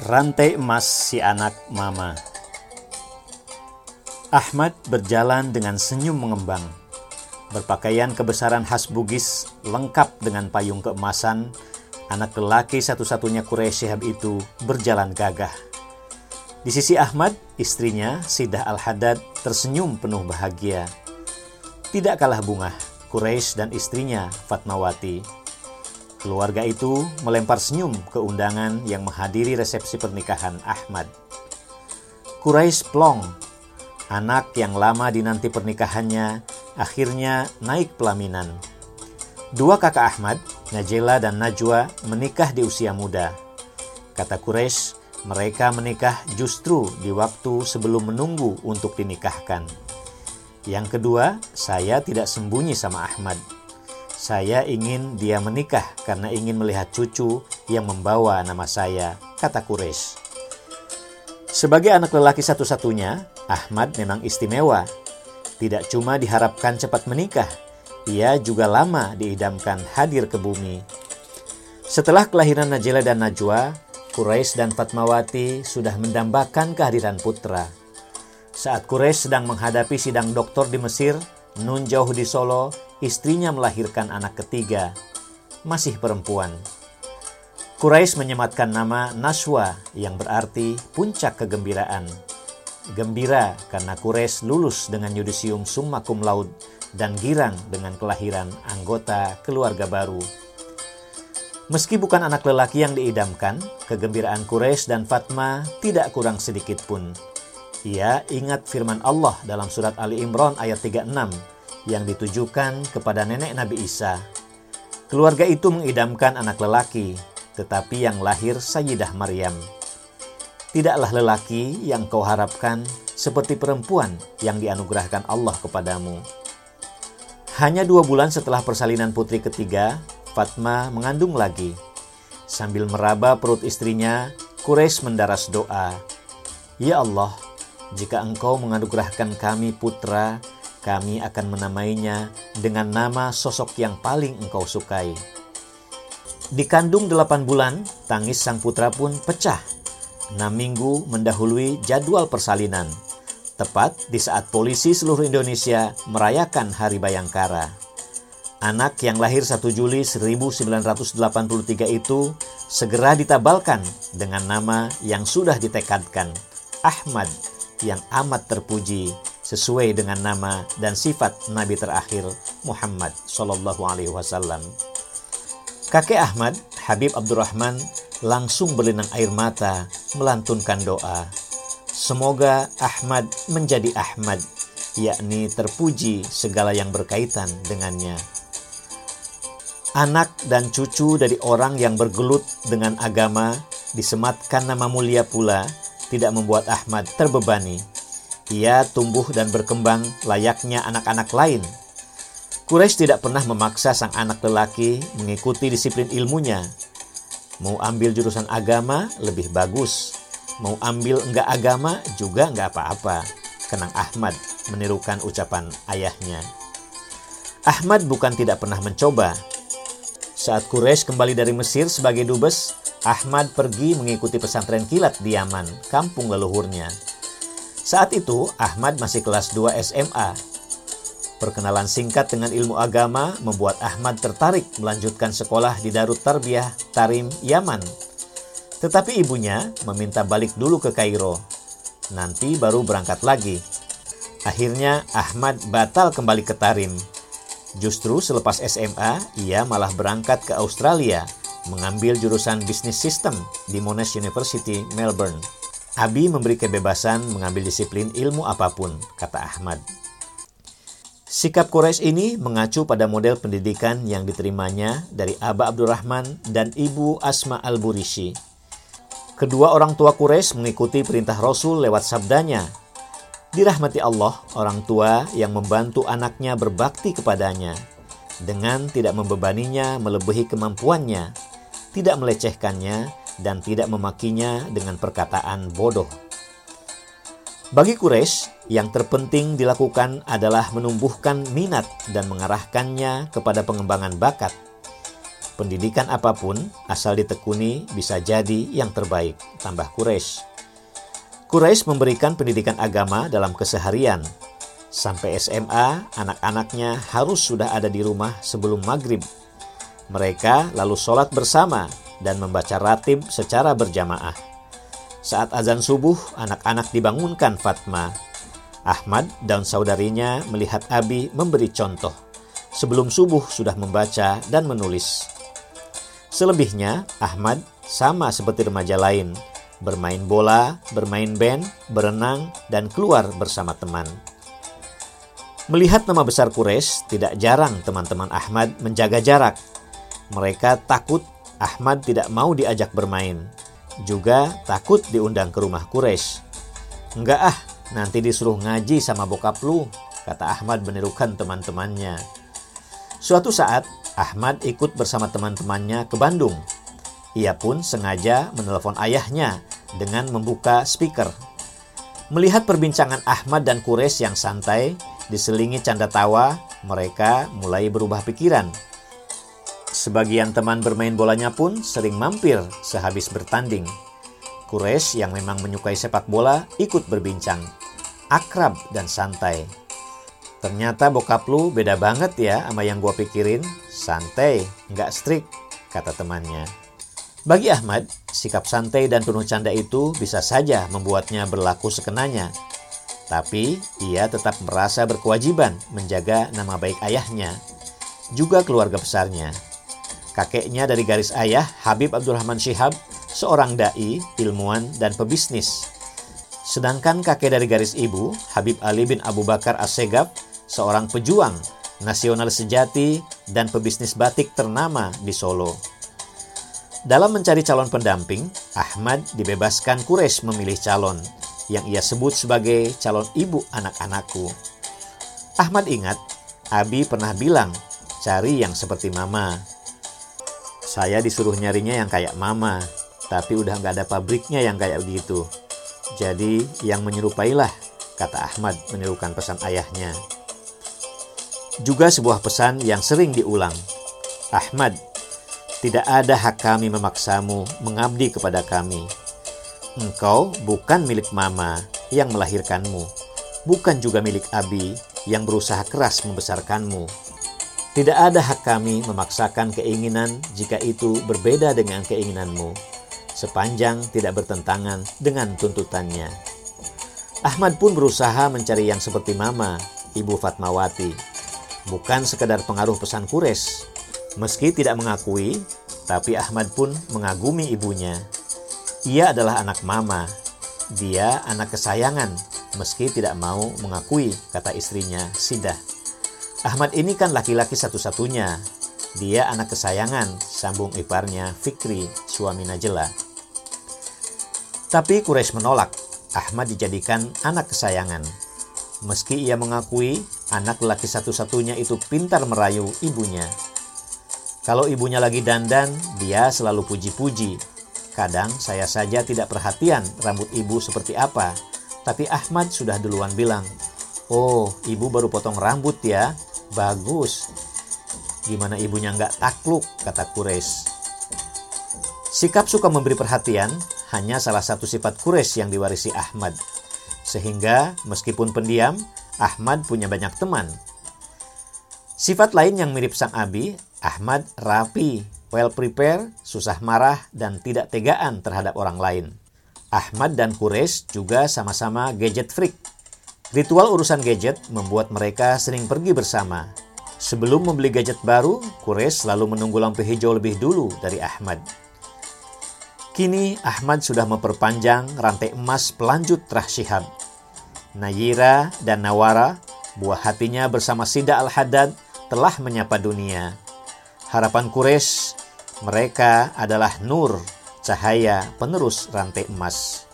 Rantai emas si anak mama. Ahmad berjalan dengan senyum mengembang. Berpakaian kebesaran khas Bugis, lengkap dengan payung keemasan, anak lelaki satu-satunya Quraisy Syihab itu berjalan gagah. Di sisi Ahmad, istrinya, Sidah Al-Haddad, tersenyum penuh bahagia. Tidak kalah bunga, Quraisy dan istrinya, Fatmawati. Keluarga itu melempar senyum ke undangan yang menghadiri resepsi pernikahan Ahmad. Quraisy plong, anak yang lama dinanti pernikahannya, akhirnya naik pelaminan. Dua kakak Ahmad, Najela dan Najwa, menikah di usia muda. Kata Quraisy, mereka menikah justru di waktu sebelum menunggu untuk dinikahkan. Yang kedua, saya tidak sembunyi sama Ahmad saya ingin dia menikah karena ingin melihat cucu yang membawa nama saya, kata Quraisy. Sebagai anak lelaki satu-satunya, Ahmad memang istimewa. Tidak cuma diharapkan cepat menikah, ia juga lama diidamkan hadir ke bumi. Setelah kelahiran Najela dan Najwa, Quraisy dan Fatmawati sudah mendambakan kehadiran putra. Saat Quraisy sedang menghadapi sidang doktor di Mesir, Nun jauh di Solo, istrinya melahirkan anak ketiga, masih perempuan. Quraisy menyematkan nama Naswa yang berarti puncak kegembiraan. Gembira karena Quraisy lulus dengan yudisium summa cum laude dan girang dengan kelahiran anggota keluarga baru. Meski bukan anak lelaki yang diidamkan, kegembiraan Quraisy dan Fatma tidak kurang sedikit pun. Ia ingat firman Allah dalam surat Ali Imran ayat 36 yang ditujukan kepada nenek Nabi Isa. Keluarga itu mengidamkan anak lelaki, tetapi yang lahir Sayyidah Maryam. Tidaklah lelaki yang kau harapkan seperti perempuan yang dianugerahkan Allah kepadamu. Hanya dua bulan setelah persalinan putri ketiga, Fatma mengandung lagi. Sambil meraba perut istrinya, Quraisy mendaras doa, Ya Allah, jika engkau menganugerahkan kami putra, kami akan menamainya dengan nama sosok yang paling engkau sukai. Dikandung delapan bulan, tangis sang putra pun pecah. Enam minggu mendahului jadwal persalinan, tepat di saat polisi seluruh Indonesia merayakan Hari Bayangkara. Anak yang lahir 1 Juli 1983 itu segera ditabalkan dengan nama yang sudah ditekadkan, Ahmad yang amat terpuji sesuai dengan nama dan sifat Nabi terakhir Muhammad Shallallahu Alaihi Wasallam. Kakek Ahmad, Habib Abdurrahman, langsung berlinang air mata melantunkan doa. Semoga Ahmad menjadi Ahmad, yakni terpuji segala yang berkaitan dengannya. Anak dan cucu dari orang yang bergelut dengan agama disematkan nama mulia pula tidak membuat Ahmad terbebani. Ia tumbuh dan berkembang layaknya anak-anak lain. Quraisy tidak pernah memaksa sang anak lelaki mengikuti disiplin ilmunya. Mau ambil jurusan agama lebih bagus. Mau ambil enggak agama juga enggak apa-apa. Kenang Ahmad menirukan ucapan ayahnya. Ahmad bukan tidak pernah mencoba. Saat Quraisy kembali dari Mesir sebagai dubes, Ahmad pergi mengikuti pesantren kilat di Yaman, kampung leluhurnya. Saat itu, Ahmad masih kelas 2 SMA. Perkenalan singkat dengan ilmu agama membuat Ahmad tertarik melanjutkan sekolah di Darut Tarbiyah Tarim, Yaman. Tetapi ibunya meminta balik dulu ke Kairo. Nanti baru berangkat lagi. Akhirnya Ahmad batal kembali ke Tarim. Justru selepas SMA, ia malah berangkat ke Australia mengambil jurusan bisnis sistem di Monash University, Melbourne. Abi memberi kebebasan mengambil disiplin ilmu apa pun, kata Ahmad. Sikap Quraisy ini mengacu pada model pendidikan yang diterimanya dari Aba Abdurrahman dan Ibu Asma Al-Burishi. Kedua orang tua Quraisy mengikuti perintah Rasul lewat sabdanya. Dirahmati Allah, orang tua yang membantu anaknya berbakti kepadanya dengan tidak membebaninya melebihi kemampuannya tidak melecehkannya, dan tidak memakinya dengan perkataan bodoh. Bagi Quraisy, yang terpenting dilakukan adalah menumbuhkan minat dan mengarahkannya kepada pengembangan bakat. Pendidikan apa pun, asal ditekuni, bisa jadi yang terbaik, tambah Quraisy. Quraisy memberikan pendidikan agama dalam keseharian. Sampai SMA, anak-anaknya harus sudah ada di rumah sebelum maghrib. Mereka lalu sholat bersama dan membaca ratib secara berjamaah. Saat azan subuh, anak-anak dibangunkan Fatma. Ahmad dan saudarinya melihat Abi memberi contoh. Sebelum subuh sudah membaca dan menulis. Selebihnya, Ahmad sama seperti remaja lain, bermain bola, bermain band, berenang, dan keluar bersama teman. Melihat nama besar Quraisy, tidak jarang teman-teman Ahmad menjaga jarak. Mereka takut Ahmad tidak mau diajak bermain. Juga takut diundang ke rumah Quraisy. Enggak ah, nanti disuruh ngaji sama bokap lu, kata Ahmad menirukan teman-temannya. Suatu saat, Ahmad ikut bersama teman-temannya ke Bandung. Ia pun sengaja menelpon ayahnya dengan membuka speaker. Melihat perbincangan Ahmad dan Kures yang santai, diselingi canda tawa, mereka mulai berubah pikiran. Sebagian teman bermain bolanya pun sering mampir sehabis bertanding. Kures yang memang menyukai sepak bola ikut berbincang, akrab dan santai. Ternyata bokap lu beda banget ya sama yang gua pikirin. Santai, nggak strict, kata temannya. Bagi Ahmad, sikap santai dan penuh canda itu bisa saja membuatnya berlaku sekenanya. Tapi ia tetap merasa berkewajiban menjaga nama baik ayahnya, juga keluarga besarnya. Kakeknya dari garis ayah, Habib Abdurrahman Syihab, seorang dai, ilmuwan, dan pebisnis. Sedangkan kakek dari garis ibu, Habib Ali bin Abu Bakar As-Segab, seorang pejuang, nasionalis sejati, dan pebisnis batik ternama di Solo. Dalam mencari calon pendamping, Ahmad dibebaskan Quraisy memilih calon yang ia sebut sebagai calon ibu anak-anakku. Ahmad ingat, Abi pernah bilang, cari yang seperti mama. Saya disuruh nyarinya yang kayak mama, tapi udah nggak ada pabriknya yang kayak begitu. Jadi yang menyerupailah, kata Ahmad menirukan pesan ayahnya. Juga sebuah pesan yang sering diulang. Ahmad, tidak ada hak kami memaksamu mengabdi kepada kami. Engkau bukan milik mama yang melahirkanmu, bukan juga milik Abi yang berusaha keras membesarkanmu. Tidak ada hak kami memaksakan keinginan jika itu berbeda dengan keinginanmu, sepanjang tidak bertentangan dengan tuntutannya. Ahmad pun berusaha mencari yang seperti mama, Ibu Fatmawati, bukan sekadar pengaruh pesan Kures. Meski tidak mengakui, tapi Ahmad pun mengagumi ibunya. Ia adalah anak mama. Dia anak kesayangan, meski tidak mau mengakui, kata istrinya, Sidah. Ahmad ini kan laki-laki satu-satunya. Dia anak kesayangan, sambung iparnya Fikri, suami Najela. Tapi Quraisy menolak. Ahmad dijadikan anak kesayangan. Meski ia mengakui Anak laki satu-satunya itu pintar merayu ibunya. Kalau ibunya lagi dandan, dia selalu puji-puji. Kadang saya saja tidak perhatian rambut ibu seperti apa, tapi Ahmad sudah duluan bilang, Oh, ibu baru potong rambut ya, bagus. Gimana ibunya nggak takluk, kata Kures. Sikap suka memberi perhatian hanya salah satu sifat Kures yang diwarisi Ahmad. Sehingga meskipun pendiam, Ahmad punya banyak teman. Sifat lain yang mirip sang Abi, Ahmad rapi, well prepared, susah marah, dan tidak tegaan terhadap orang lain. Ahmad dan Kures juga sama-sama gadget freak. Ritual urusan gadget membuat mereka sering pergi bersama. Sebelum membeli gadget baru, Kures selalu menunggu lampu hijau lebih dulu dari Ahmad. Kini Ahmad sudah memperpanjang rantai emas pelanjut Trah Syihab Nayira dan Nawara, buah hatinya bersama Sida Al-Haddad telah menyapa dunia. Harapan Quraisy, mereka adalah nur, cahaya penerus rantai emas.